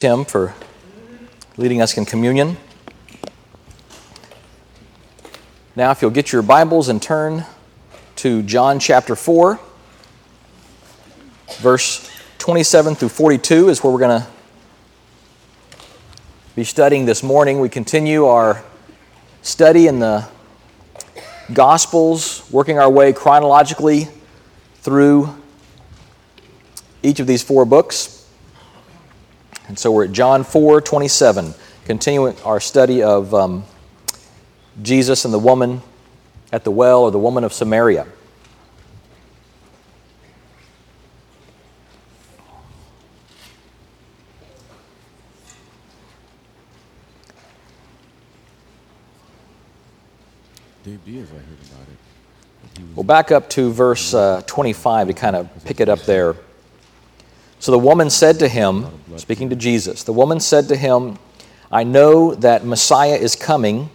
Tim for leading us in communion. Now, if you'll get your Bibles and turn to John chapter 4, verse 27 through 42 is where we're going to be studying this morning. We continue our study in the Gospels, working our way chronologically through each of these four books. And so we're at John 4 27, continuing our study of um, Jesus and the woman at the well or the woman of Samaria. Dave Diaz, I heard about it. We'll back up to verse uh, 25 to kind of pick it up there. So the woman said to him, speaking to Jesus, the woman said to him, I know that Messiah is coming,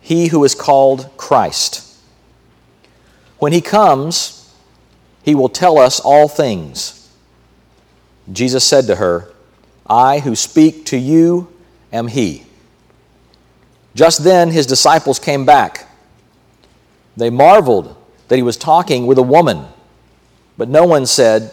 he who is called Christ. When he comes, he will tell us all things. Jesus said to her, I who speak to you am he. Just then his disciples came back. They marveled that he was talking with a woman, but no one said,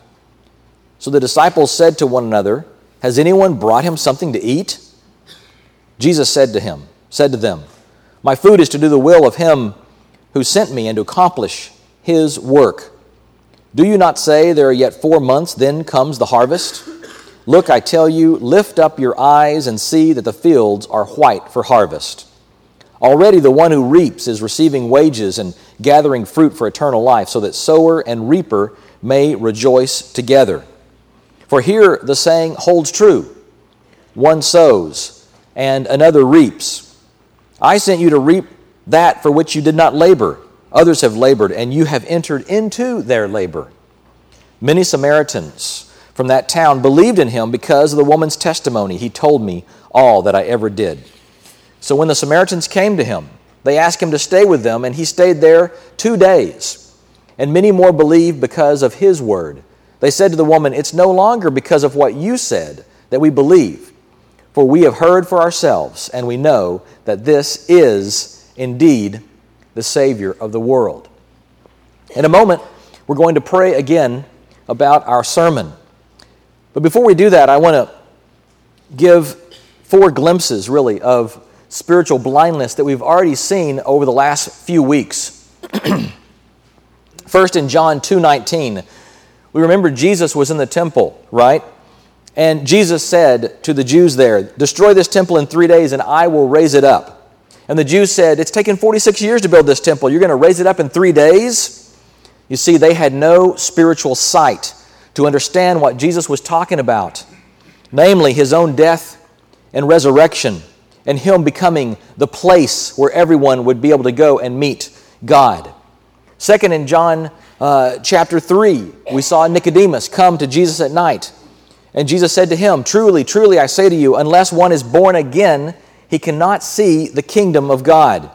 So the disciples said to one another, Has anyone brought him something to eat? Jesus said to him, said to them, My food is to do the will of him who sent me and to accomplish his work. Do you not say there are yet four months, then comes the harvest? Look, I tell you, lift up your eyes and see that the fields are white for harvest. Already the one who reaps is receiving wages and gathering fruit for eternal life, so that sower and reaper may rejoice together. For here the saying holds true one sows, and another reaps. I sent you to reap that for which you did not labor. Others have labored, and you have entered into their labor. Many Samaritans from that town believed in him because of the woman's testimony. He told me all that I ever did. So when the Samaritans came to him, they asked him to stay with them, and he stayed there two days. And many more believed because of his word. They said to the woman, It's no longer because of what you said that we believe, for we have heard for ourselves, and we know that this is indeed the Savior of the world. In a moment, we're going to pray again about our sermon. But before we do that, I want to give four glimpses, really, of spiritual blindness that we've already seen over the last few weeks. First in John 2:19, we remember Jesus was in the temple, right? And Jesus said to the Jews there, "Destroy this temple in 3 days and I will raise it up." And the Jews said, "It's taken 46 years to build this temple. You're going to raise it up in 3 days?" You see, they had no spiritual sight to understand what Jesus was talking about, namely his own death and resurrection and Him becoming the place where everyone would be able to go and meet God. Second, in John uh, chapter 3, we saw Nicodemus come to Jesus at night. And Jesus said to him, Truly, truly, I say to you, unless one is born again, he cannot see the kingdom of God.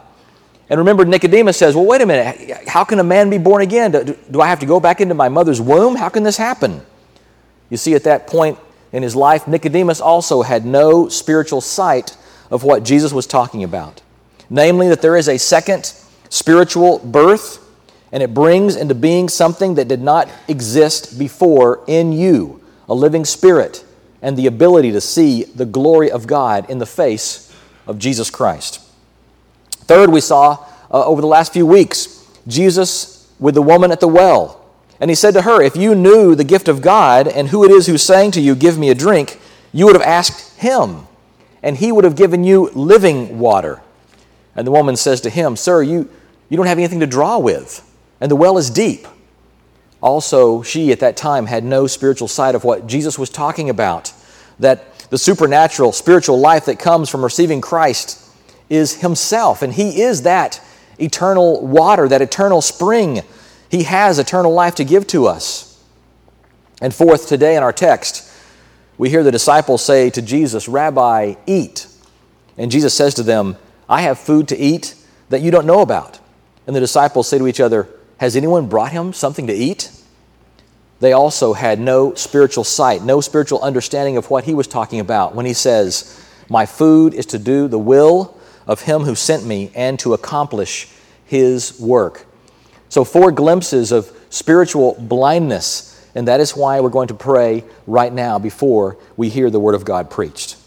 And remember, Nicodemus says, Well, wait a minute, how can a man be born again? Do, do I have to go back into my mother's womb? How can this happen? You see, at that point in his life, Nicodemus also had no spiritual sight of what Jesus was talking about. Namely, that there is a second spiritual birth, and it brings into being something that did not exist before in you a living spirit and the ability to see the glory of God in the face of Jesus Christ. Third, we saw uh, over the last few weeks Jesus with the woman at the well. And he said to her, If you knew the gift of God and who it is who's saying to you, Give me a drink, you would have asked him and he would have given you living water. And the woman says to him, Sir, you, you don't have anything to draw with, and the well is deep. Also, she at that time had no spiritual sight of what Jesus was talking about that the supernatural, spiritual life that comes from receiving Christ is Himself, and He is that eternal water, that eternal spring. He has eternal life to give to us. And fourth, today in our text, we hear the disciples say to Jesus, Rabbi, eat. And Jesus says to them, I have food to eat that you don't know about. And the disciples say to each other, Has anyone brought him something to eat? They also had no spiritual sight, no spiritual understanding of what he was talking about when he says, My food is to do the will of him who sent me and to accomplish his work. So, four glimpses of spiritual blindness, and that is why we're going to pray right now before we hear the word of God preached.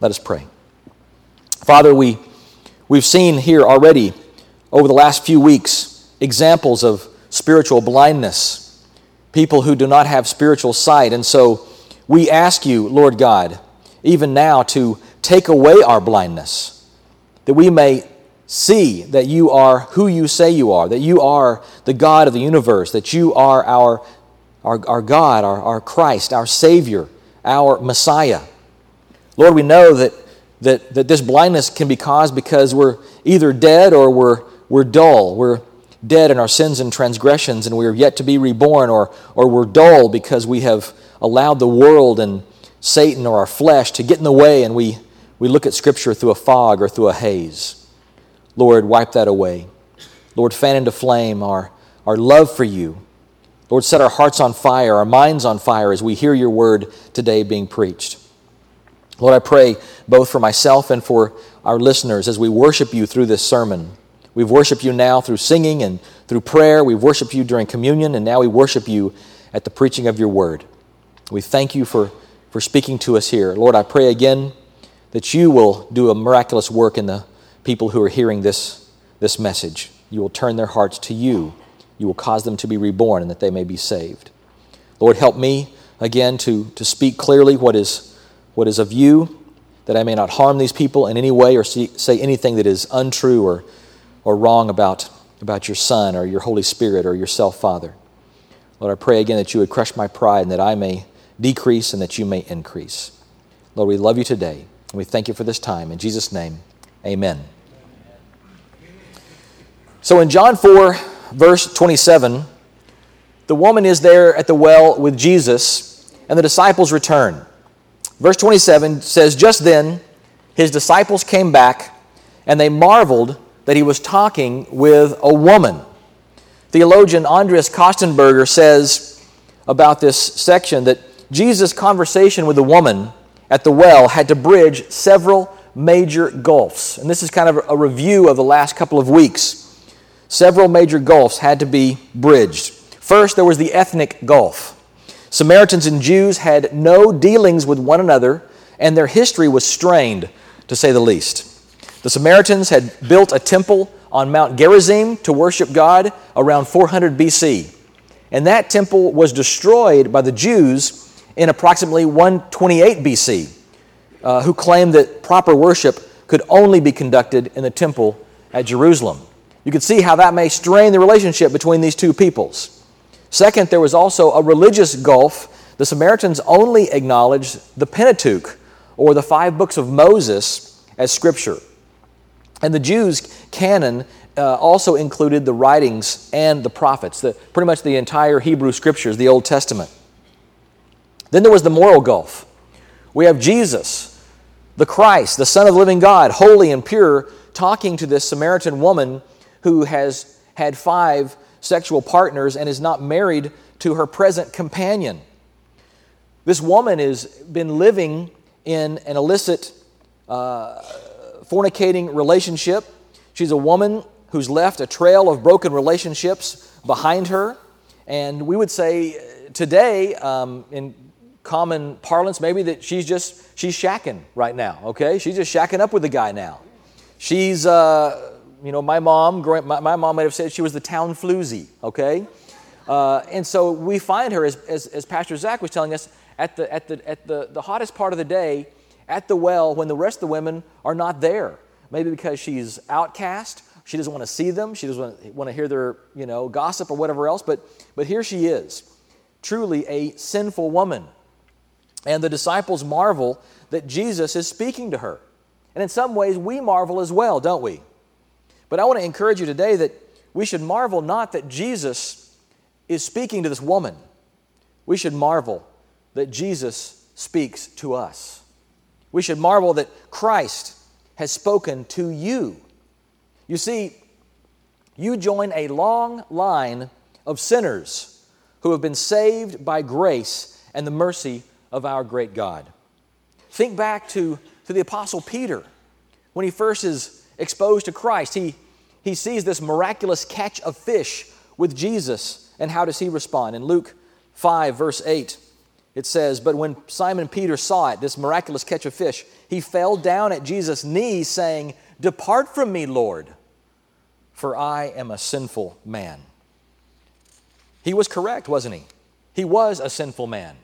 Let us pray. Father, we, we've seen here already over the last few weeks examples of spiritual blindness, people who do not have spiritual sight. And so we ask you, Lord God, even now to take away our blindness that we may see that you are who you say you are, that you are the God of the universe, that you are our, our, our God, our, our Christ, our Savior, our Messiah. Lord, we know that, that, that this blindness can be caused because we're either dead or we're, we're dull. We're dead in our sins and transgressions and we're yet to be reborn, or, or we're dull because we have allowed the world and Satan or our flesh to get in the way and we we look at Scripture through a fog or through a haze. Lord, wipe that away. Lord, fan into flame our, our love for you. Lord, set our hearts on fire, our minds on fire as we hear your word today being preached. Lord, I pray both for myself and for our listeners as we worship you through this sermon. We've worshiped you now through singing and through prayer. We've worshiped you during communion, and now we worship you at the preaching of your word. We thank you for, for speaking to us here. Lord, I pray again that you will do a miraculous work in the people who are hearing this, this message. You will turn their hearts to you. You will cause them to be reborn and that they may be saved. Lord, help me again to, to speak clearly what is, what is of you, that I may not harm these people in any way or see, say anything that is untrue or, or wrong about, about your Son or your Holy Spirit or yourself, Father. Lord, I pray again that you would crush my pride and that I may decrease and that you may increase. Lord, we love you today. And we thank you for this time. In Jesus' name, amen. So in John 4, verse 27, the woman is there at the well with Jesus, and the disciples return. Verse 27 says, Just then his disciples came back, and they marveled that he was talking with a woman. Theologian Andreas Kostenberger says about this section that Jesus' conversation with the woman at the well had to bridge several major gulfs. And this is kind of a review of the last couple of weeks. Several major gulfs had to be bridged. First, there was the ethnic gulf. Samaritans and Jews had no dealings with one another, and their history was strained, to say the least. The Samaritans had built a temple on Mount Gerizim to worship God around 400 BC. And that temple was destroyed by the Jews in approximately 128 BC, uh, who claimed that proper worship could only be conducted in the temple at Jerusalem. You can see how that may strain the relationship between these two peoples. Second, there was also a religious gulf. The Samaritans only acknowledged the Pentateuch, or the five books of Moses, as scripture. And the Jews' canon uh, also included the writings and the prophets, the, pretty much the entire Hebrew scriptures, the Old Testament. Then there was the moral gulf. We have Jesus, the Christ, the Son of the living God, holy and pure, talking to this Samaritan woman who has had five sexual partners and is not married to her present companion. This woman has been living in an illicit, uh, fornicating relationship. She's a woman who's left a trail of broken relationships behind her. And we would say today, um, in common parlance maybe that she's just she's shacking right now okay she's just shacking up with the guy now she's uh, you know my mom my, my mom might have said she was the town floozy okay uh, and so we find her as, as, as, pastor zach was telling us at, the, at, the, at the, the hottest part of the day at the well when the rest of the women are not there maybe because she's outcast she doesn't want to see them she doesn't want to hear their you know gossip or whatever else but but here she is truly a sinful woman And the disciples marvel that Jesus is speaking to her. And in some ways, we marvel as well, don't we? But I want to encourage you today that we should marvel not that Jesus is speaking to this woman, we should marvel that Jesus speaks to us. We should marvel that Christ has spoken to you. You see, you join a long line of sinners who have been saved by grace and the mercy of our great God. Think back to, to the Apostle Peter. When he first is exposed to Christ, he, he sees this miraculous catch of fish with Jesus. And how does he respond? In Luke 5, verse 8, it says, But when Simon Peter saw it, this miraculous catch of fish, he fell down at Jesus' knees, saying, Depart from me, Lord, for I am a sinful man. He was correct, wasn't he? He was a sinful man.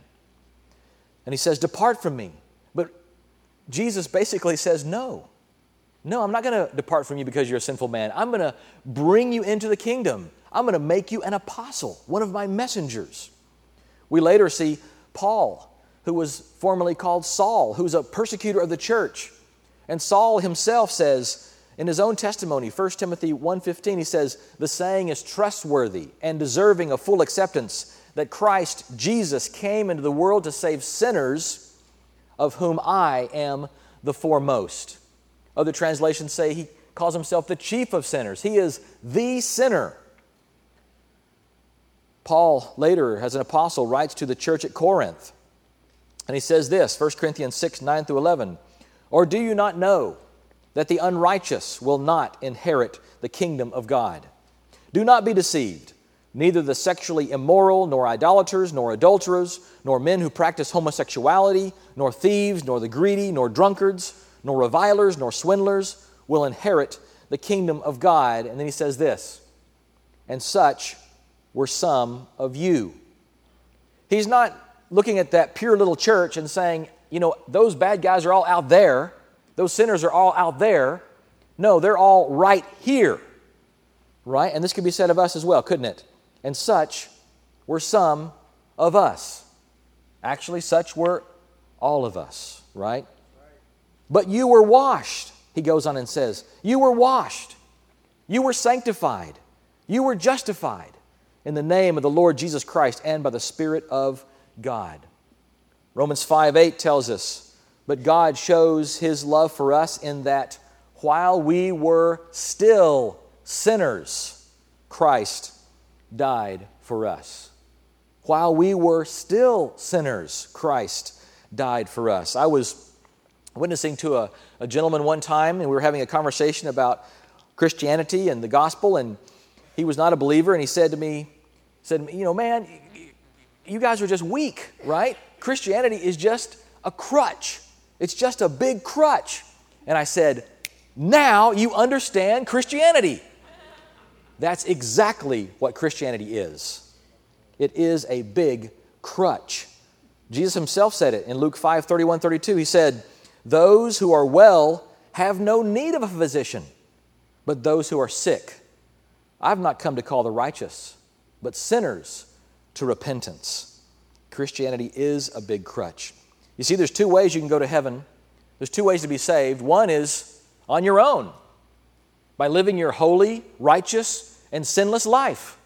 And he says, Depart from me. But Jesus basically says, No. No, I'm not going to depart from you because you're a sinful man. I'm going to bring you into the kingdom. I'm going to make you an apostle, one of my messengers. We later see Paul, who was formerly called Saul, who's a persecutor of the church. And Saul himself says in his own testimony, 1 Timothy 1:15, he says, "The saying is trustworthy and deserving of full acceptance that Christ Jesus came into the world to save sinners, of whom I am the foremost." Other translations say he calls himself the chief of sinners. He is the sinner. Paul, later, as an apostle, writes to the church at Corinth. And he says this 1 Corinthians 6 9 through 11. Or do you not know that the unrighteous will not inherit the kingdom of God? Do not be deceived. Neither the sexually immoral, nor idolaters, nor adulterers, nor men who practice homosexuality, nor thieves, nor the greedy, nor drunkards nor revilers, nor swindlers will inherit the kingdom of God. And then he says this, and such were some of you. He's not looking at that pure little church and saying, you know, those bad guys are all out there, those sinners are all out there. No, they're all right here. Right? And this could be said of us as well, couldn't it? And such were some of us. Actually, such were all of us, right? But you were washed, he goes on and says. You were washed. You were sanctified. You were justified in the name of the Lord Jesus Christ and by the Spirit of God. Romans 5 8 tells us, But God shows his love for us in that while we were still sinners, Christ died for us. While we were still sinners, Christ died for us. I was witnessing to a, a gentleman one time, and we were having a conversation about Christianity and the gospel, and he was not a believer, and he said to me, said, you know, man, you guys are just weak, right? Christianity is just a crutch. It's just a big crutch. And I said, now you understand Christianity. That's exactly what Christianity is. It is a big crutch. Jesus himself said it in Luke 5 31 32. He said, those who are well have no need of a physician, but those who are sick. I've not come to call the righteous, but sinners to repentance. Christianity is a big crutch. You see, there's two ways you can go to heaven. There's two ways to be saved. One is on your own, by living your holy, righteous, and sinless life.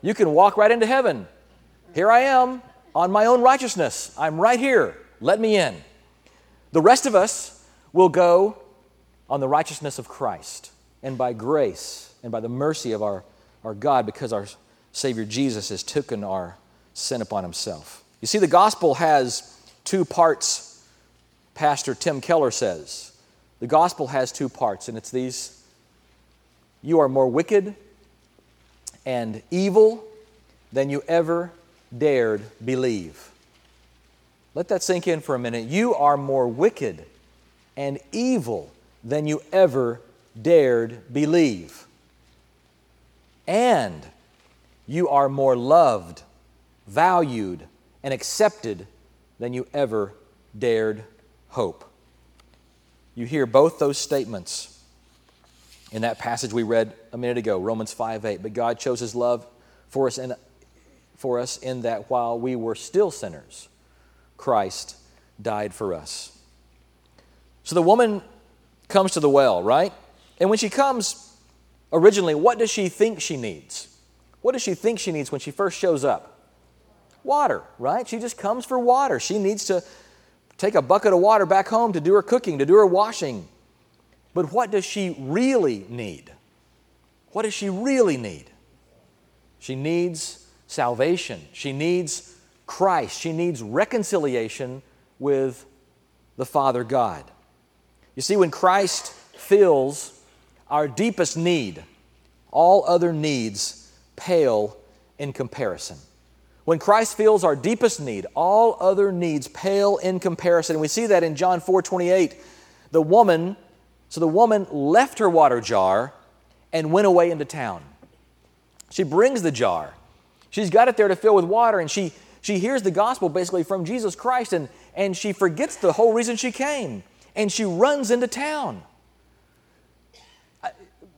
You can walk right into heaven. Here I am on my own righteousness. I'm right here. Let me in. The rest of us will go on the righteousness of Christ and by grace and by the mercy of our, our God because our Savior Jesus has taken our sin upon himself. You see, the gospel has two parts, Pastor Tim Keller says. The gospel has two parts, and it's these You are more wicked and evil than you ever dared believe. Let that sink in for a minute. You are more wicked and evil than you ever dared believe. And you are more loved, valued, and accepted than you ever dared hope. You hear both those statements in that passage we read a minute ago, Romans 5 8. But God chose his love for us in, for us in that while we were still sinners, Christ died for us. So the woman comes to the well, right? And when she comes, originally, what does she think she needs? What does she think she needs when she first shows up? Water, right? She just comes for water. She needs to take a bucket of water back home to do her cooking, to do her washing. But what does she really need? What does she really need? She needs salvation. She needs Christ. She needs reconciliation with the Father God. You see, when Christ fills our deepest need, all other needs pale in comparison. When Christ feels our deepest need, all other needs pale in comparison. And we see that in John 4 28. The woman, so the woman left her water jar and went away into town. She brings the jar. She's got it there to fill with water, and she, she hears the gospel basically from Jesus Christ, and, and she forgets the whole reason she came, and she runs into town.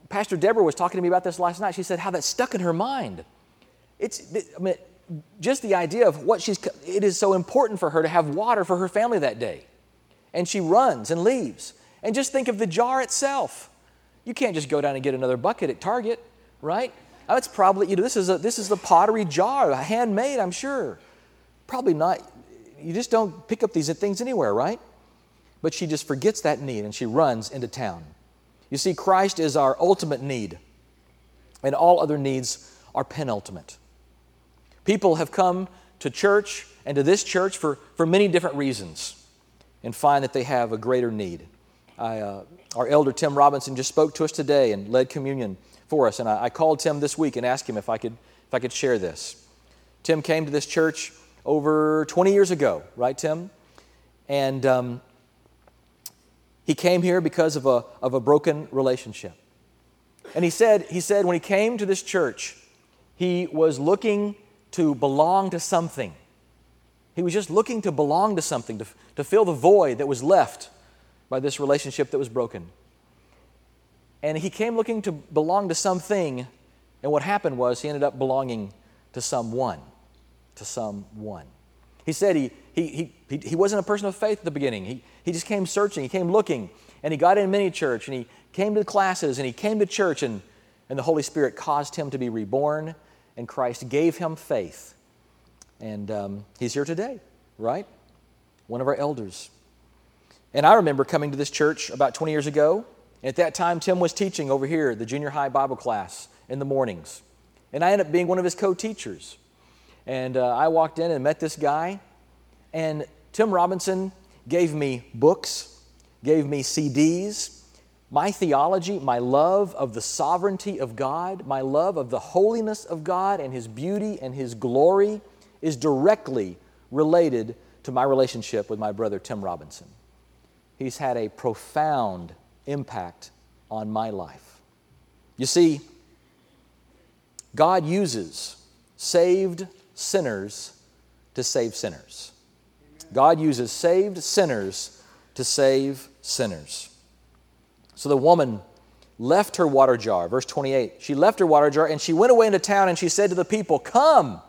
Pastor Deborah was talking to me about this last night. She said how that stuck in her mind. It's, I mean, just the idea of what she's, it is so important for her to have water for her family that day. And she runs and leaves. And just think of the jar itself. You can't just go down and get another bucket at Target, right? Uh, That's probably, you know, this is, a, this is the pottery jar, handmade, I'm sure. Probably not, you just don't pick up these things anywhere, right? But she just forgets that need and she runs into town. You see, Christ is our ultimate need, and all other needs are penultimate. People have come to church and to this church for, for many different reasons and find that they have a greater need. I, uh, our elder Tim Robinson just spoke to us today and led communion for us, and I, I called Tim this week and asked him if I could, if I could share this. Tim came to this church over 20 years ago, right, Tim? And um, he came here because of a, of a broken relationship. And he said, he said when he came to this church, he was looking to belong to something. He was just looking to belong to something, to, to fill the void that was left by this relationship that was broken. And he came looking to belong to something, and what happened was he ended up belonging to someone. To someone. He said he, he, he, he wasn't a person of faith at the beginning. He, he just came searching, he came looking, and he got in mini church, and he came to classes, and he came to church, and, and the Holy Spirit caused him to be reborn and Christ gave him faith. And um, he's here today, right? One of our elders. And I remember coming to this church about 20 years ago. At that time, Tim was teaching over here, the junior high Bible class in the mornings. And I ended up being one of his co teachers. And uh, I walked in and met this guy. And Tim Robinson gave me books, gave me CDs, my theology, my love of the sovereignty of God, my love of the holiness of God and His beauty and His glory is directly related to my relationship with my brother Tim Robinson. He's had a profound impact on my life. You see, God uses saved sinners to save sinners. God uses saved sinners to save sinners. So the woman left her water jar. Verse 28. She left her water jar and she went away into town and she said to the people, Come,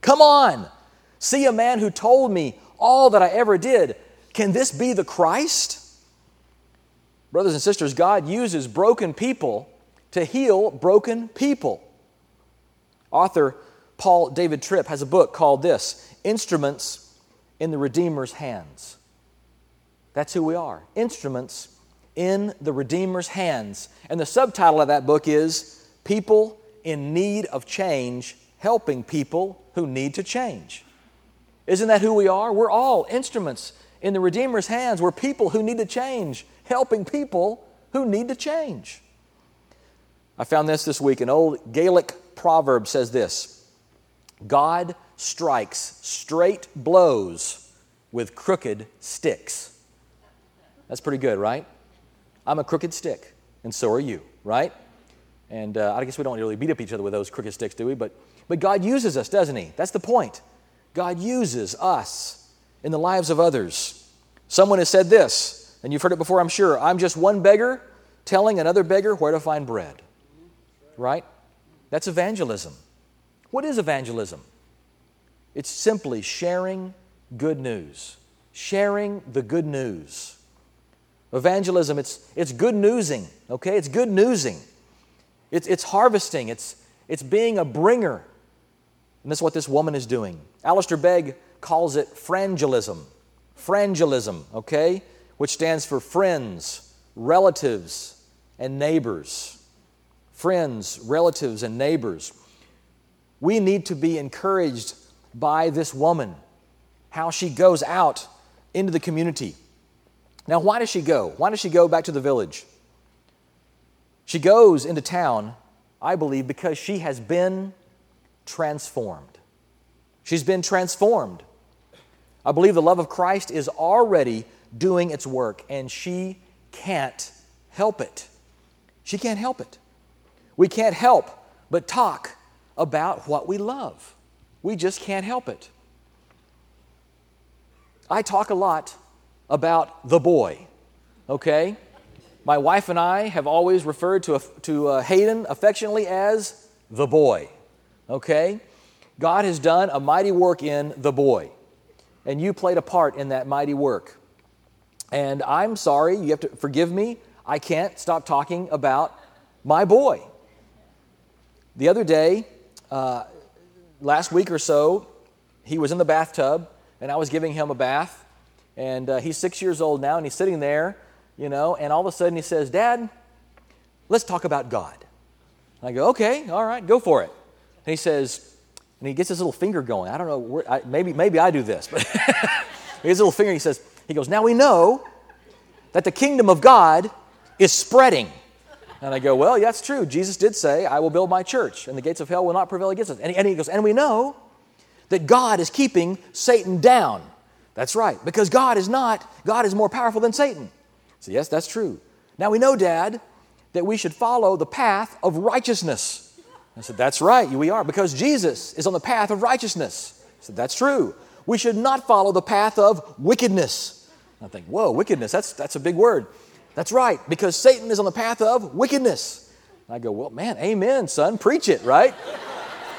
come on, see a man who told me all that I ever did. Can this be the Christ? Brothers and sisters, God uses broken people to heal broken people. Author Paul David Tripp has a book called this Instruments in the Redeemer's Hands. That's who we are instruments in the Redeemer's hands. And the subtitle of that book is People in Need of Change Helping People Who Need to Change. Isn't that who we are? We're all instruments in the Redeemer's hands. We're people who need to change, helping people who need to change. I found this this week. An old Gaelic proverb says this God strikes straight blows with crooked sticks. That's pretty good, right? I'm a crooked stick, and so are you, right? And uh, I guess we don't really beat up each other with those crooked sticks, do we? But, but God uses us, doesn't He? That's the point. God uses us in the lives of others. Someone has said this, and you've heard it before, I'm sure I'm just one beggar telling another beggar where to find bread. Right? That's evangelism. What is evangelism? It's simply sharing good news. sharing the good news. Evangelism, it's, it's good newsing, okay? It's good newsing. It's, it's harvesting, it's, it's being a bringer. And that's what this woman is doing. Alistair Begg calls it frangelism. Frangelism, okay? Which stands for friends, relatives, and neighbors. Friends, relatives, and neighbors. We need to be encouraged by this woman, how she goes out into the community. Now, why does she go? Why does she go back to the village? She goes into town, I believe, because she has been transformed. She's been transformed. I believe the love of Christ is already doing its work, and she can't help it. She can't help it. We can't help but talk about what we love. We just can't help it. I talk a lot about the boy, okay? My wife and I have always referred to, to uh, Hayden affectionately as the boy, okay? God has done a mighty work in the boy, and you played a part in that mighty work. And I'm sorry, you have to forgive me. I can't stop talking about my boy. The other day, uh, last week or so, he was in the bathtub, and I was giving him a bath. And uh, he's six years old now, and he's sitting there, you know, and all of a sudden he says, Dad, let's talk about God. And I go, okay, all right, go for it. And he says, and he gets his little finger going. I don't know, where, I, maybe, maybe I do this, but his little finger, he says, he goes, now we know that the kingdom of God is spreading. And I go, Well, that's true. Jesus did say, I will build my church, and the gates of hell will not prevail against us. And and he goes, And we know that God is keeping Satan down. That's right, because God is not, God is more powerful than Satan. So, yes, that's true. Now we know, Dad, that we should follow the path of righteousness. I said, That's right, we are, because Jesus is on the path of righteousness. I said, That's true. We should not follow the path of wickedness. I think, Whoa, wickedness, that's, that's a big word. That's right, because Satan is on the path of wickedness. And I go, Well, man, amen, son, preach it, right?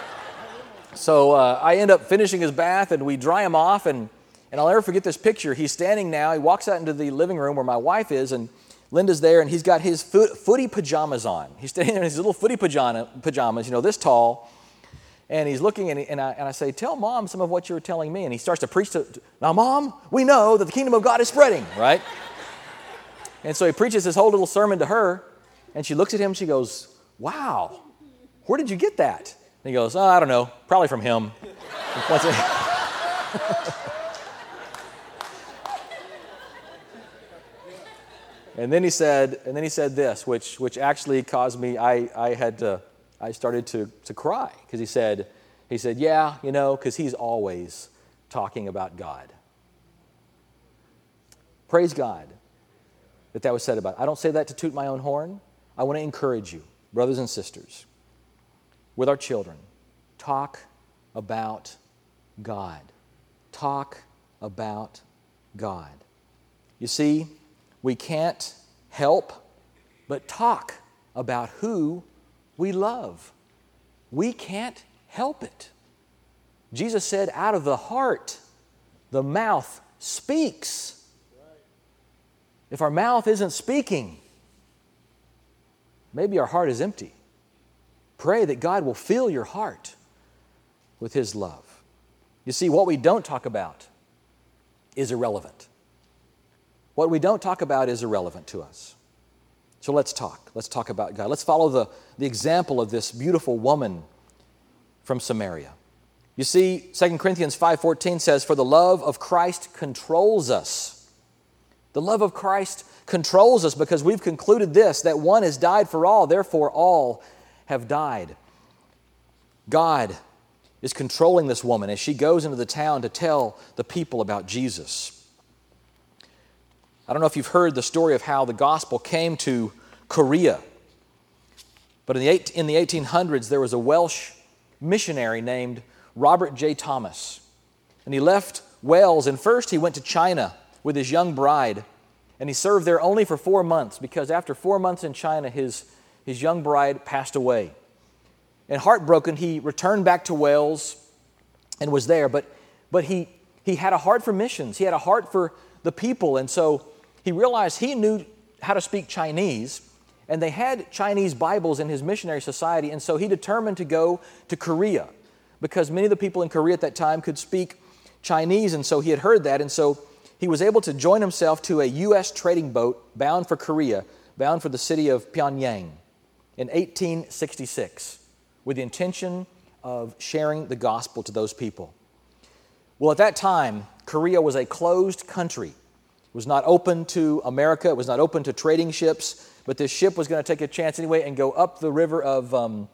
so uh, I end up finishing his bath and we dry him off. And, and I'll never forget this picture. He's standing now, he walks out into the living room where my wife is, and Linda's there, and he's got his foot, footy pajamas on. He's standing there in his little footy pajama, pajamas, you know, this tall. And he's looking, and, he, and, I, and I say, Tell mom some of what you were telling me. And he starts to preach to, Now, mom, we know that the kingdom of God is spreading, right? And so he preaches his whole little sermon to her, and she looks at him, she goes, Wow, where did you get that? And he goes, oh, I don't know, probably from him. and then he said, and then he said this, which, which actually caused me, I, I had to, I started to, to cry, because he said, he said, yeah, you know, because he's always talking about God. Praise God that that was said about. I don't say that to toot my own horn. I want to encourage you, brothers and sisters, with our children, talk about God. Talk about God. You see, we can't help but talk about who we love. We can't help it. Jesus said, out of the heart, the mouth speaks. If our mouth isn't speaking, maybe our heart is empty. Pray that God will fill your heart with His love. You see, what we don't talk about is irrelevant. What we don't talk about is irrelevant to us. So let's talk. Let's talk about God. Let's follow the, the example of this beautiful woman from Samaria. You see, 2 Corinthians 5:14 says, "For the love of Christ controls us." The love of Christ controls us because we've concluded this that one has died for all, therefore all have died. God is controlling this woman as she goes into the town to tell the people about Jesus. I don't know if you've heard the story of how the gospel came to Korea, but in the, eight, in the 1800s, there was a Welsh missionary named Robert J. Thomas. And he left Wales, and first he went to China with his young bride, and he served there only for four months because after four months in China, his, his young bride passed away. And heartbroken, he returned back to Wales and was there, but, but he, he had a heart for missions, he had a heart for the people. And so he realized he knew how to speak Chinese, and they had Chinese Bibles in his missionary society. And so he determined to go to Korea because many of the people in Korea at that time could speak Chinese. And so he had heard that. And so he was able to join himself to a U.S. trading boat bound for Korea, bound for the city of Pyongyang in 1866 with the intention of sharing the gospel to those people. Well, at that time, Korea was a closed country. It was not open to America, it was not open to trading ships, but this ship was going to take a chance anyway and go up the river of, um,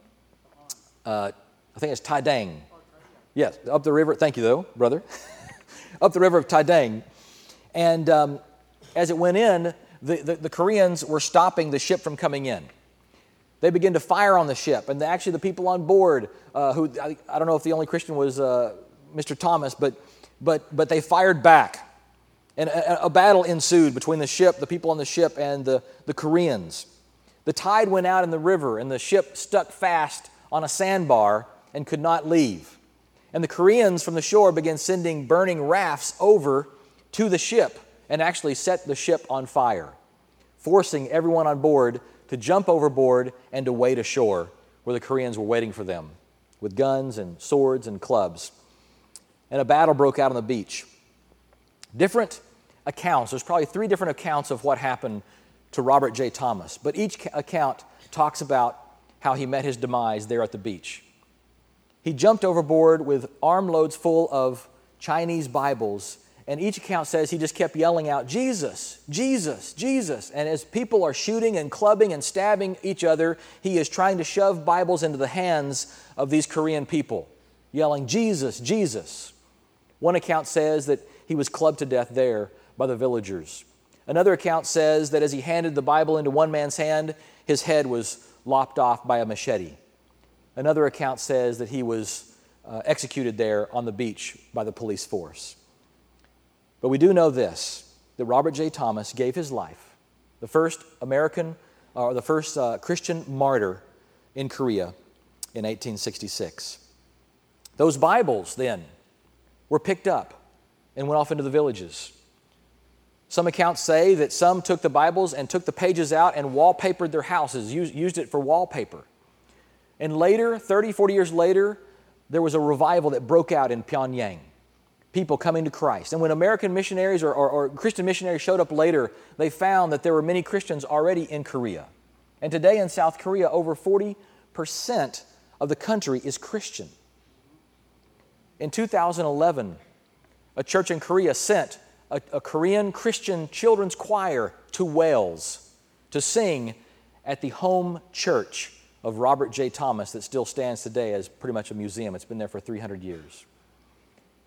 uh, I think it's Taidang. Yes, up the river. Thank you, though, brother. up the river of Taidang. And um, as it went in, the, the, the Koreans were stopping the ship from coming in. They began to fire on the ship, and actually the people on board, uh, who I, I, don't know if the only Christian was uh, Mr. Thomas, but, but, but they fired back. And a, a, battle ensued between the ship, the people on the ship, and the, the Koreans. The tide went out in the river, and the ship stuck fast on a sandbar and could not leave. And the Koreans from the shore began sending burning rafts over to the ship and actually set the ship on fire, forcing everyone on board to jump overboard and to wade ashore where the Koreans were waiting for them with guns and swords and clubs. And a battle broke out on the beach. Different accounts, there's probably three different accounts of what happened to Robert J. Thomas, but each account talks about how he met his demise there at the beach. He jumped overboard with armloads full of Chinese Bibles and each account says he just kept yelling out, Jesus, Jesus, Jesus. And as people are shooting and clubbing and stabbing each other, he is trying to shove Bibles into the hands of these Korean people, yelling, Jesus, Jesus. One account says that he was clubbed to death there by the villagers. Another account says that as he handed the Bible into one man's hand, his head was lopped off by a machete. Another account says that he was uh, executed there on the beach by the police force. But we do know this that Robert J. Thomas gave his life, the first American or the first uh, Christian martyr in Korea in 1866. Those Bibles then were picked up and went off into the villages. Some accounts say that some took the Bibles and took the pages out and wallpapered their houses, used it for wallpaper. And later, 30, 40 years later, there was a revival that broke out in Pyongyang people coming to Christ. And when American missionaries or, or, or, Christian missionaries showed up later, they found that there were many Christians already in Korea. And today in South Korea, over 40% of the country is Christian. In 2011, a church in Korea sent a, a Korean Christian children's choir to Wales to sing at the home church of Robert J. Thomas that still stands today as pretty much a museum. It's been there for 300 years.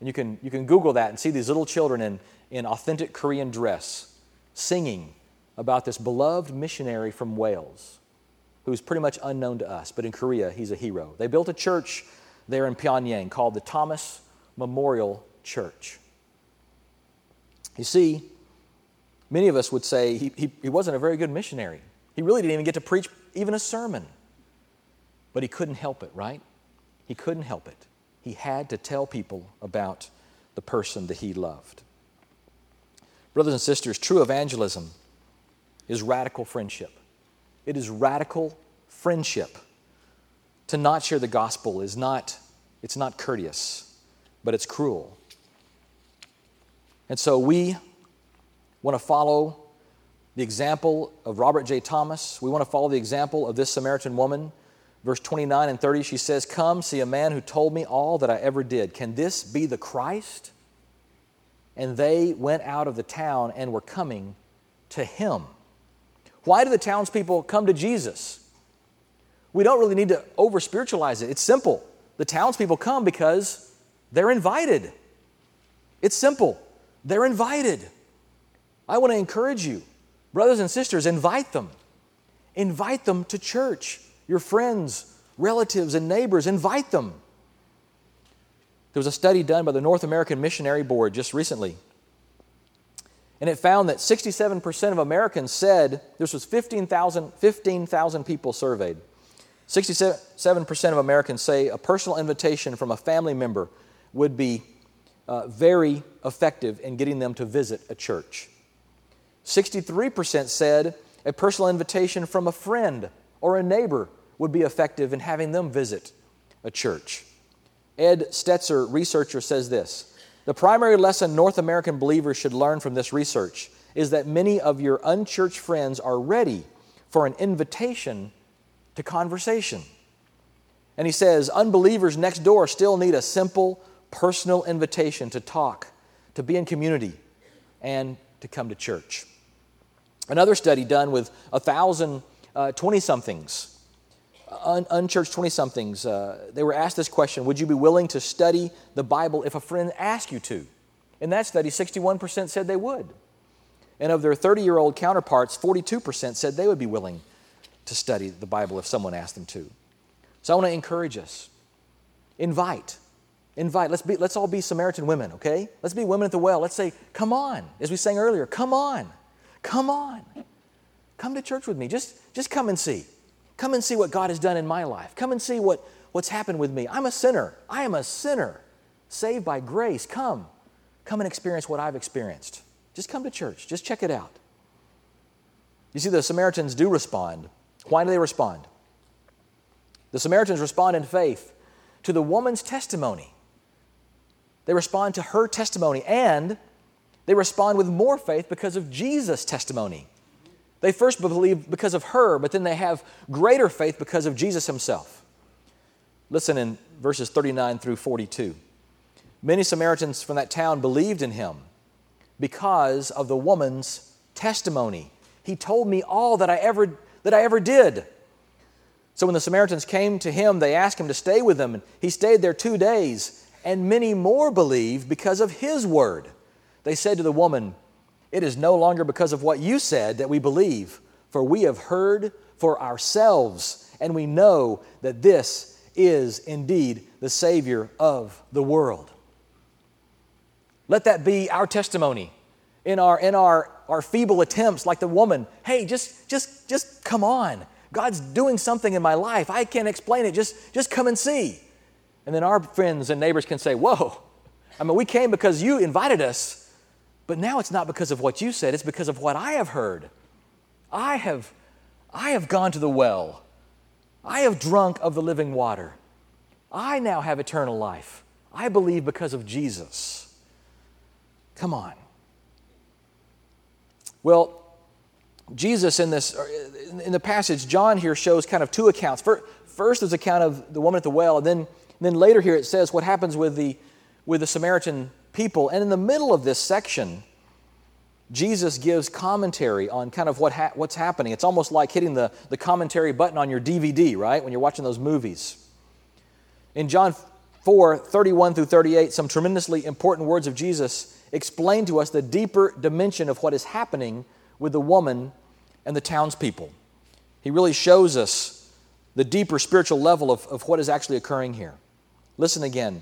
And you can, you can Google that and see these little children in, in authentic Korean dress singing about this beloved missionary from Wales who's pretty much unknown to us, but in Korea, he's a hero. They built a church there in Pyongyang called the Thomas Memorial Church. You see, many of us would say he, he, he wasn't a very good missionary. He really didn't even get to preach even a sermon. But he couldn't help it, right? He couldn't help it he had to tell people about the person that he loved. Brothers and sisters, true evangelism is radical friendship. It is radical friendship. To not share the gospel is not, it's not courteous, but it's cruel. And so we want to follow the example of Robert J. Thomas. We want to follow the example of this Samaritan woman Verse 29 and 30, she says, Come, see a man who told me all that I ever did. Can this be the Christ? And they went out of the town and were coming to him. Why do the townspeople come to Jesus? We don't really need to over spiritualize it. It's simple. The townspeople come because they're invited. It's simple. They're invited. I want to encourage you, brothers and sisters, invite them. Invite them to church your friends, relatives, and neighbors, invite them. There was a study done by the North American Missionary Board just recently, and it found that 67% of Americans said this was 15,000 15, people surveyed. 67% of Americans say a personal invitation from a family member would be uh, very effective in getting them to visit a church. 63% said a personal invitation from a friend or a neighbor would be effective in having them visit a church. Ed Stetzer, researcher, says this The primary lesson North American believers should learn from this research is that many of your unchurched friends are ready for an invitation to conversation. And he says, unbelievers next door still need a simple, personal invitation to talk, to be in community, and to come to church. Another study done with a thousand 20 uh, somethings, un- unchurched 20 somethings, uh, they were asked this question Would you be willing to study the Bible if a friend asked you to? In that study, 61% said they would. And of their 30 year old counterparts, 42% said they would be willing to study the Bible if someone asked them to. So I want to encourage us invite. Invite. Let's, be, let's all be Samaritan women, okay? Let's be women at the well. Let's say, come on. As we sang earlier, come on. Come on. Come to church with me. Just, just come and see. Come and see what God has done in my life. Come and see what, what's happened with me. I'm a sinner. I am a sinner, saved by grace. Come. Come and experience what I've experienced. Just come to church. Just check it out. You see, the Samaritans do respond. Why do they respond? The Samaritans respond in faith to the woman's testimony. They respond to her testimony and they respond with more faith because of Jesus' testimony. They first believe because of her, but then they have greater faith because of Jesus himself. Listen in verses 39 through 42. Many Samaritans from that town believed in him because of the woman's testimony. He told me all that I ever, that I ever did. So when the Samaritans came to him, they asked him to stay with them. And he stayed there two days, and many more believed because of his word. They said to the woman, It is no longer because of what you said that we believe, for we have heard for ourselves, and we know that this is indeed the Savior of the world. Let that be our testimony in our, in our, our feeble attempts, like the woman. Hey, just, just, just come on. God's doing something in my life. I can't explain it. Just, just come and see. And then our friends and neighbors can say, Whoa, I mean, we came because you invited us, but now it's not because of what you said, it's because of what I have heard. I have, I have gone to the well. I have drunk of the living water. I now have eternal life. I believe because of Jesus. Come on. Well, Jesus in this er, in the passage, John here shows kind of two accounts. First there's account of the woman at the well, and then, then later here it says what happens with the with the Samaritan people. And in the middle of this section, Jesus gives commentary on kind of what ha- what's happening. It's almost like hitting the, the commentary button on your DVD, right? When you're watching those movies. In John 4 31 through 38, some tremendously important words of Jesus explain to us the deeper dimension of what is happening with the woman and the townspeople. He really shows us the deeper spiritual level of, of what is actually occurring here. Listen again.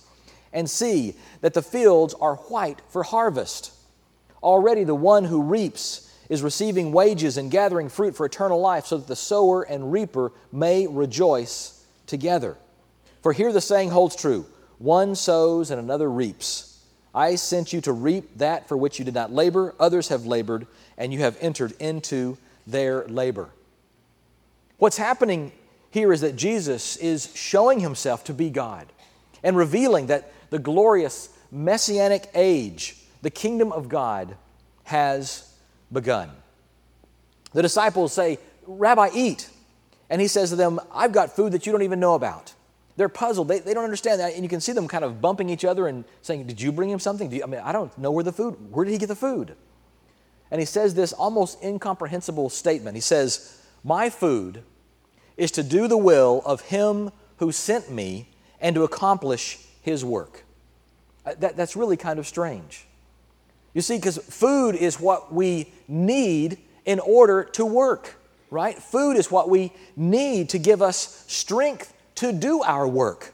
and see that the fields are white for harvest. Already the one who reaps is receiving wages and gathering fruit for eternal life, so that the sower and reaper may rejoice together. For here the saying holds true one sows and another reaps. I sent you to reap that for which you did not labor, others have labored, and you have entered into their labor. What's happening here is that Jesus is showing himself to be God and revealing that the glorious messianic age, the kingdom of God, has begun. The disciples say, Rabbi, eat. And he says to them, I've got food that you don't even know about. They're puzzled. They, they don't understand that. And you can see them kind of bumping each other and saying, Did you bring him something? I mean, I don't know where the food, where did he get the food? And he says this almost incomprehensible statement. He says, My food is to do the will of him who sent me and to accomplish his work. Uh, that, that's really kind of strange. You see, because food is what we need in order to work, right? Food is what we need to give us strength to do our work.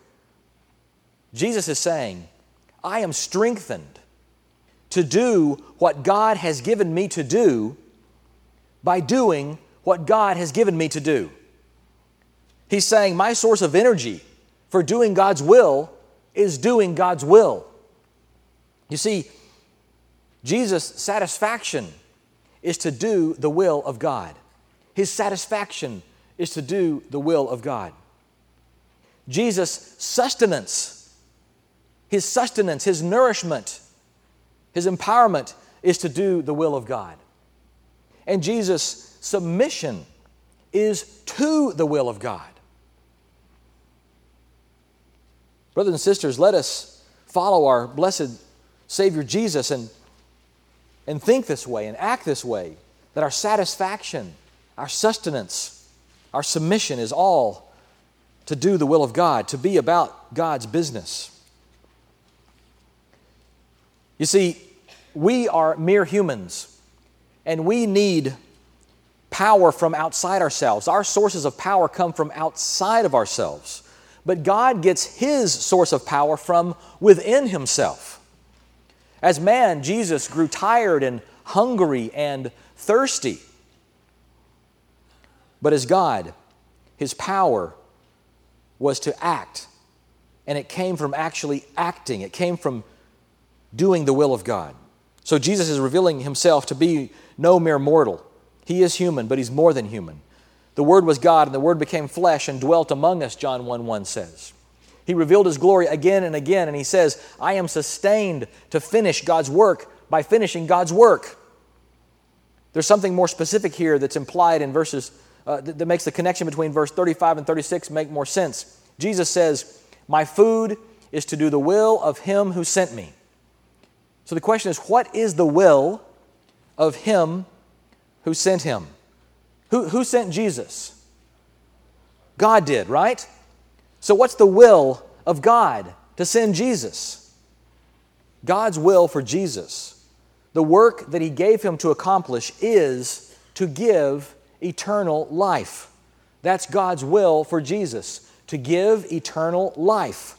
Jesus is saying, I am strengthened to do what God has given me to do by doing what God has given me to do. He's saying, My source of energy for doing God's will is doing God's will. You see, Jesus' satisfaction is to do the will of God. His satisfaction is to do the will of God. Jesus' sustenance, his sustenance, his nourishment, his empowerment is to do the will of God. And Jesus' submission is to the will of God. Brothers and sisters, let us follow our blessed Savior Jesus and, and think this way and act this way that our satisfaction, our sustenance, our submission is all to do the will of God, to be about God's business. You see, we are mere humans and we need power from outside ourselves. Our sources of power come from outside of ourselves. But God gets His source of power from within Himself. As man, Jesus grew tired and hungry and thirsty. But as God, his power was to act, and it came from actually acting, it came from doing the will of God. So Jesus is revealing himself to be no mere mortal. He is human, but he's more than human. The Word was God, and the Word became flesh and dwelt among us, John 1 1 says. He revealed His glory again and again, and He says, I am sustained to finish God's work by finishing God's work. There's something more specific here that's implied in verses uh, that, that makes the connection between verse 35 and 36 make more sense. Jesus says, My food is to do the will of Him who sent me. So the question is, what is the will of Him who sent Him? Who, who sent Jesus? God did, right? So, what's the will of God to send Jesus? God's will for Jesus, the work that He gave Him to accomplish, is to give eternal life. That's God's will for Jesus, to give eternal life.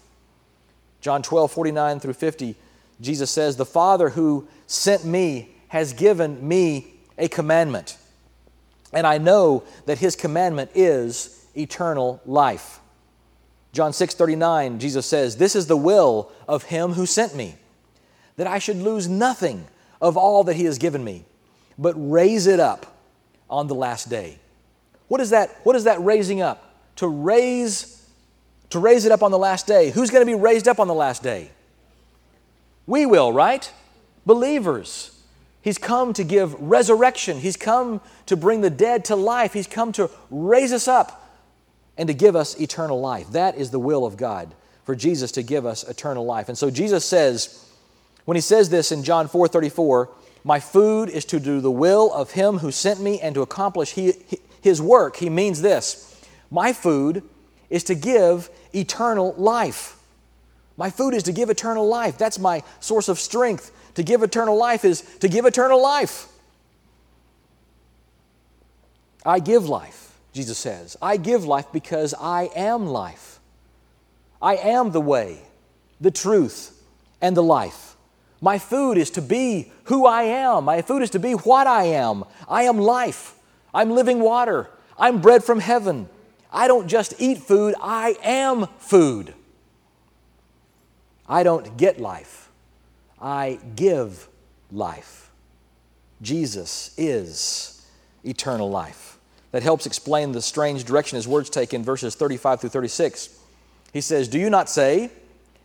John 12, 49 through 50, Jesus says, The Father who sent me has given me a commandment, and I know that His commandment is eternal life. John 6 39, Jesus says, This is the will of him who sent me, that I should lose nothing of all that he has given me, but raise it up on the last day. What is that? What is that raising up? To raise, to raise it up on the last day. Who's going to be raised up on the last day? We will, right? Believers. He's come to give resurrection. He's come to bring the dead to life. He's come to raise us up and to give us eternal life. That is the will of God, for Jesus to give us eternal life. And so Jesus says, when he says this in John 4 34, my food is to do the will of him who sent me and to accomplish his work. He means this My food is to give eternal life. My food is to give eternal life. That's my source of strength. To give eternal life is to give eternal life. I give life. Jesus says. I give life because I am life. I am the way, the truth, and the life. My food is to be who I am. My food is to be what I am. I am life. I'm living water. I'm bread from heaven. I don't just eat food, I am food. I don't get life, I give life. Jesus is eternal life that helps explain the strange direction his words take in verses 35 through 36. He says, Do you not say?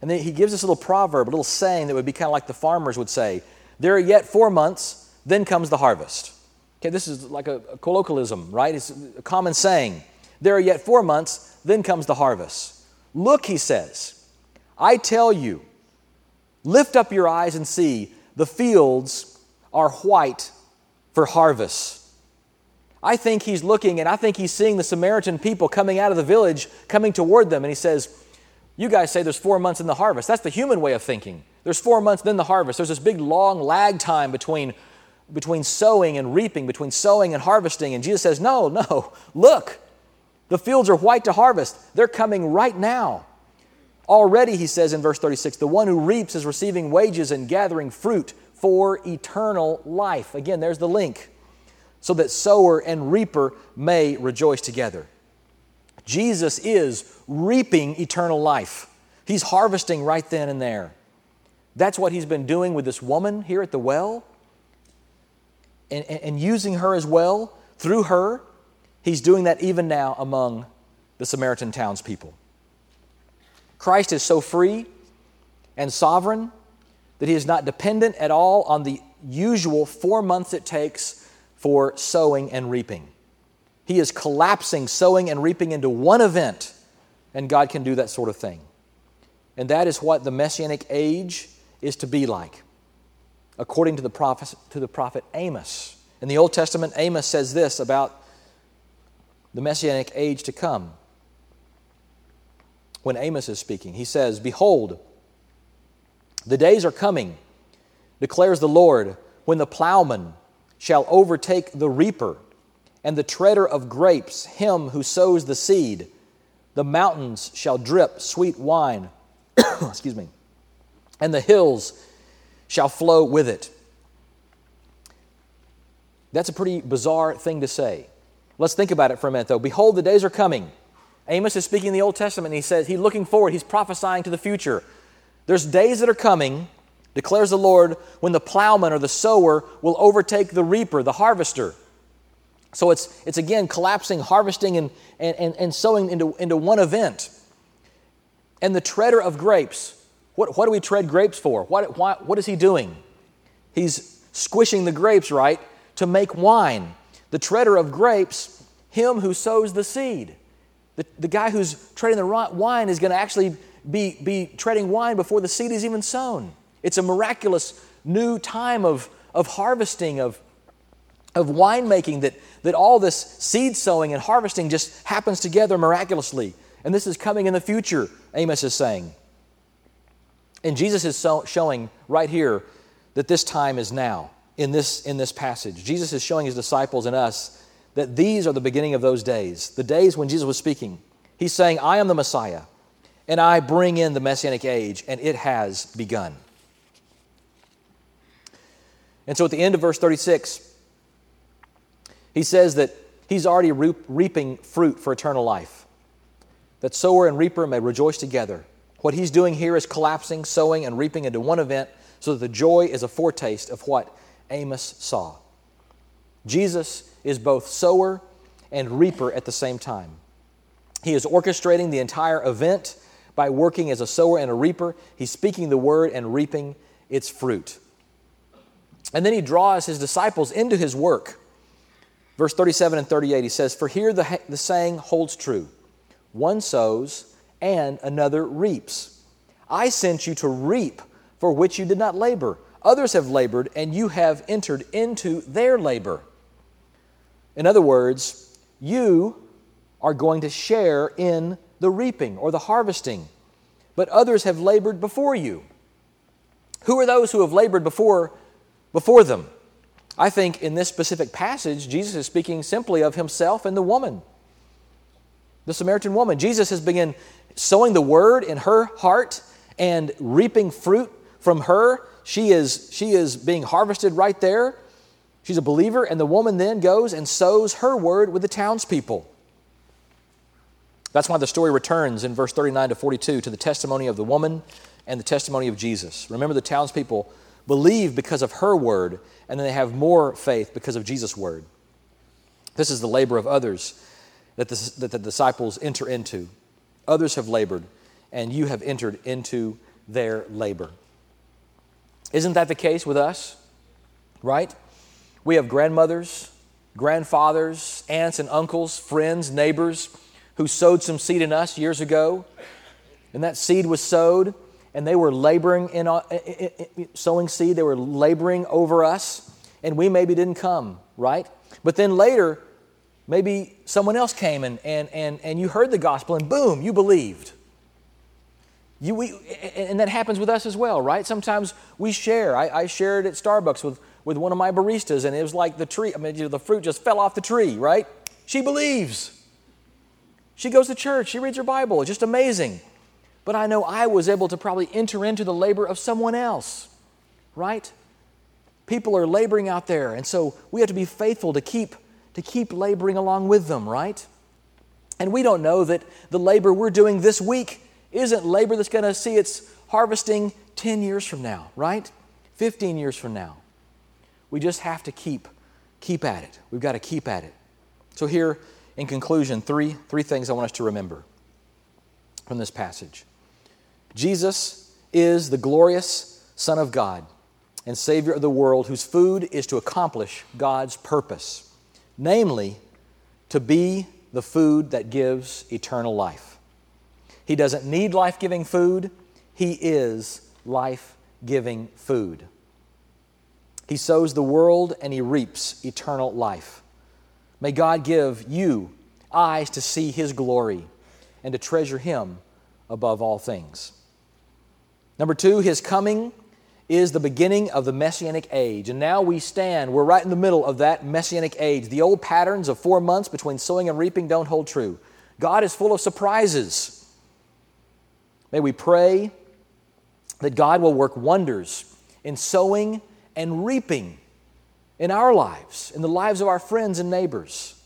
And then he gives this little proverb, a little saying that would be kind of like the farmers would say, There are yet four months, then comes the harvest. Okay, this is like a, a colloquialism, right? It's a common saying. There are yet four months, then comes the harvest. Look, he says, I tell you, lift up your eyes and see, the fields are white for harvest. I think he's looking and I think he's seeing the Samaritan people coming out of the village, coming toward them, and he says, You guys say there's four months in the harvest. That's the human way of thinking. There's four months, then the harvest. There's this big long lag time between, between sowing and reaping, between sowing and harvesting. And Jesus says, No, no, look, the fields are white to harvest. They're coming right now. Already, he says in verse 36, the one who reaps is receiving wages and gathering fruit for eternal life. Again, there's the link. So that sower and reaper may rejoice together. Jesus is reaping eternal life. He's harvesting right then and there. That's what he's been doing with this woman here at the well and, and, and using her as well. Through her, he's doing that even now among the Samaritan townspeople. Christ is so free and sovereign that he is not dependent at all on the usual four months it takes for sowing and reaping. He is collapsing sowing and reaping into one event, and God can do that sort of thing. And that is what the messianic age is to be like, according to the prophet, to the prophet Amos. In the Old Testament, Amos says this about the messianic age to come. When Amos is speaking, he says, Behold, the days are coming, declares the Lord, when the plowman shall overtake the reaper and the treader of grapes, him who sows the seed. The mountains shall drip sweet wine, excuse me, and the hills shall flow with it. That's a pretty bizarre thing to say. Let's think about it for a minute, though. Behold, the days are coming. Amos is speaking in the Old Testament, and he says he's looking forward, he's prophesying to the future. There's days that are coming, declares the Lord, when the plowman or the sower will overtake the reaper, the harvester. So it's, it's again collapsing, harvesting, and, and, and, and sowing into, into one event. And the treader of grapes. What, what do we tread grapes for? What, why, what is he doing? He's squishing the grapes, right, to make wine. The treader of grapes, him who sows the seed. The, the guy who's treading the wine is going to actually be, be treading wine before the seed is even sown. It's a miraculous new time of, of harvesting, of, of winemaking, that, that all this seed sowing and harvesting just happens together miraculously. And this is coming in the future, Amos is saying. And Jesus is so, showing right here that this time is now in this, in this passage. Jesus is showing his disciples and us that these are the beginning of those days, the days when Jesus was speaking. He's saying, I am the Messiah, and I bring in the Messianic age, and it has begun. And so at the end of verse 36, he says that he's already reaping fruit for eternal life, that sower and reaper may rejoice together. What he's doing here is collapsing, sowing, and reaping into one event so that the joy is a foretaste of what Amos saw. Jesus is both sower and reaper at the same time. He is orchestrating the entire event by working as a sower and a reaper. He's speaking the word and reaping its fruit. And then he draws his disciples into his work. Verse 37 and 38, he says, For here the, the saying holds true one sows and another reaps. I sent you to reap for which you did not labor. Others have labored, and you have entered into their labor. In other words, you are going to share in the reaping or the harvesting, but others have labored before you. Who are those who have labored before, before them? I think in this specific passage, Jesus is speaking simply of himself and the woman, the Samaritan woman. Jesus has begun sowing the word in her heart and reaping fruit from her. She is, she is being harvested right there. She's a believer, and the woman then goes and sows her word with the townspeople. That's why the story returns in verse 39 to 42 to the testimony of the woman and the testimony of Jesus. Remember, the townspeople believe because of her word, and then they have more faith because of Jesus' word. This is the labor of others that the, that the disciples enter into. Others have labored, and you have entered into their labor. Isn't that the case with us? Right? We have grandmothers, grandfathers, aunts and uncles, friends, neighbors who sowed some seed in us years ago. And that seed was sowed, and they were laboring in, uh, sowing seed, they were laboring over us, and we maybe didn't come, right? But then later, maybe someone else came and, and, and, and you heard the gospel, and boom, you believed. You, we, and that happens with us as well, right? Sometimes we share. I, I shared at Starbucks with, with one of my baristas, and it was like the tree, I mean, you know, the fruit just fell off the tree, right? She believes. She goes to church, she reads her Bible. It's just amazing. But I know I was able to probably enter into the labor of someone else, right? People are laboring out there, and so we have to be faithful to keep, to keep laboring along with them, right? And we don't know that the labor we're doing this week isn't labor that's going to see its harvesting 10 years from now, right? 15 years from now. We just have to keep keep at it. We've got to keep at it. So here in conclusion, three three things I want us to remember from this passage. Jesus is the glorious Son of God and Savior of the world whose food is to accomplish God's purpose, namely to be the food that gives eternal life. He doesn't need life giving food, He is life giving food. He sows the world and He reaps eternal life. May God give you eyes to see His glory and to treasure Him above all things. Number two, His coming is the beginning of the Messianic age. And now we stand, we're right in the middle of that Messianic age. The old patterns of four months between sowing and reaping don't hold true. God is full of surprises. May we pray that God will work wonders in sowing and reaping in our lives, in the lives of our friends and neighbors.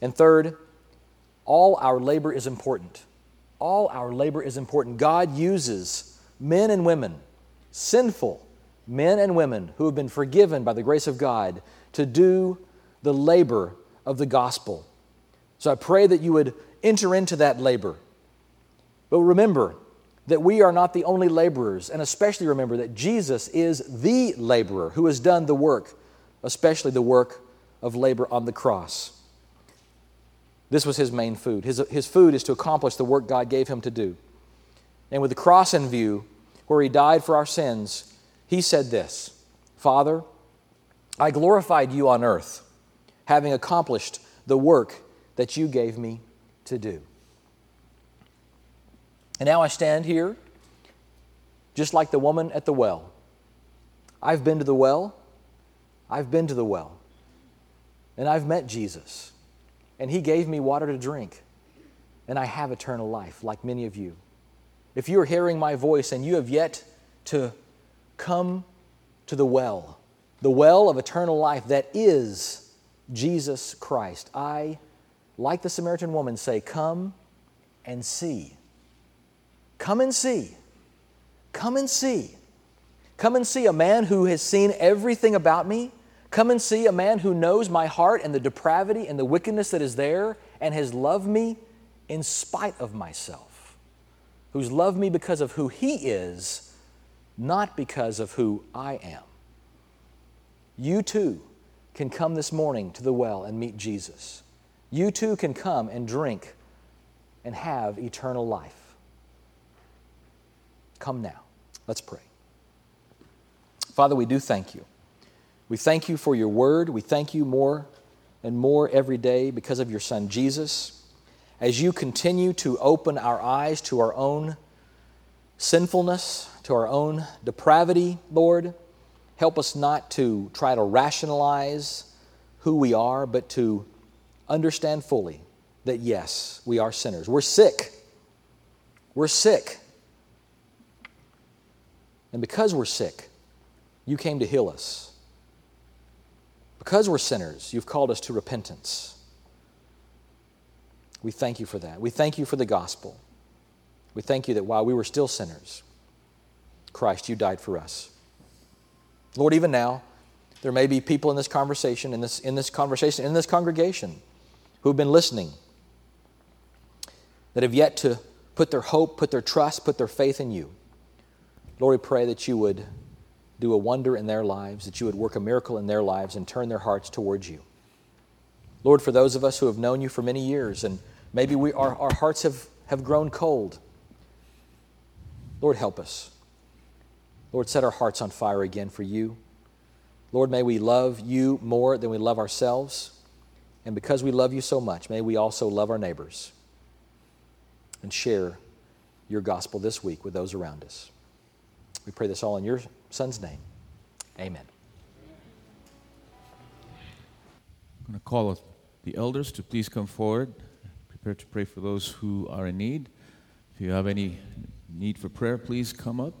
And third, all our labor is important. All our labor is important. God uses men and women, sinful men and women who have been forgiven by the grace of God, to do the labor of the gospel. So I pray that you would enter into that labor but remember that we are not the only laborers, and especially remember that Jesus is the laborer who has done the work, especially the work of labor on the cross. This was his main food. His, his food is to accomplish the work God gave him to do. And with the cross in view, where he died for our sins, he said this Father, I glorified you on earth, having accomplished the work that you gave me to do. And now I stand here just like the woman at the well. I've been to the well. I've been to the well. And I've met Jesus. And He gave me water to drink. And I have eternal life, like many of you. If you are hearing my voice and you have yet to come to the well, the well of eternal life that is Jesus Christ, I, like the Samaritan woman, say, Come and see. Come and see. Come and see. Come and see a man who has seen everything about me. Come and see a man who knows my heart and the depravity and the wickedness that is there and has loved me in spite of myself. Who's loved me because of who he is, not because of who I am. You too can come this morning to the well and meet Jesus. You too can come and drink and have eternal life. Come now. Let's pray. Father, we do thank you. We thank you for your word. We thank you more and more every day because of your Son Jesus. As you continue to open our eyes to our own sinfulness, to our own depravity, Lord, help us not to try to rationalize who we are, but to understand fully that yes, we are sinners. We're sick. We're sick. And because we're sick, you came to heal us. Because we're sinners, you've called us to repentance. We thank you for that. We thank you for the gospel. We thank you that while we were still sinners, Christ, you died for us. Lord, even now, there may be people in this conversation, in this, in this conversation, in this congregation, who have been listening, that have yet to put their hope, put their trust, put their faith in you. Lord, we pray that you would do a wonder in their lives, that you would work a miracle in their lives and turn their hearts towards you. Lord, for those of us who have known you for many years and maybe we, our, our hearts have, have grown cold, Lord, help us. Lord, set our hearts on fire again for you. Lord, may we love you more than we love ourselves. And because we love you so much, may we also love our neighbors and share your gospel this week with those around us. We pray this all in your Son's name. Amen. I'm going to call the elders to please come forward. Prepare to pray for those who are in need. If you have any need for prayer, please come up.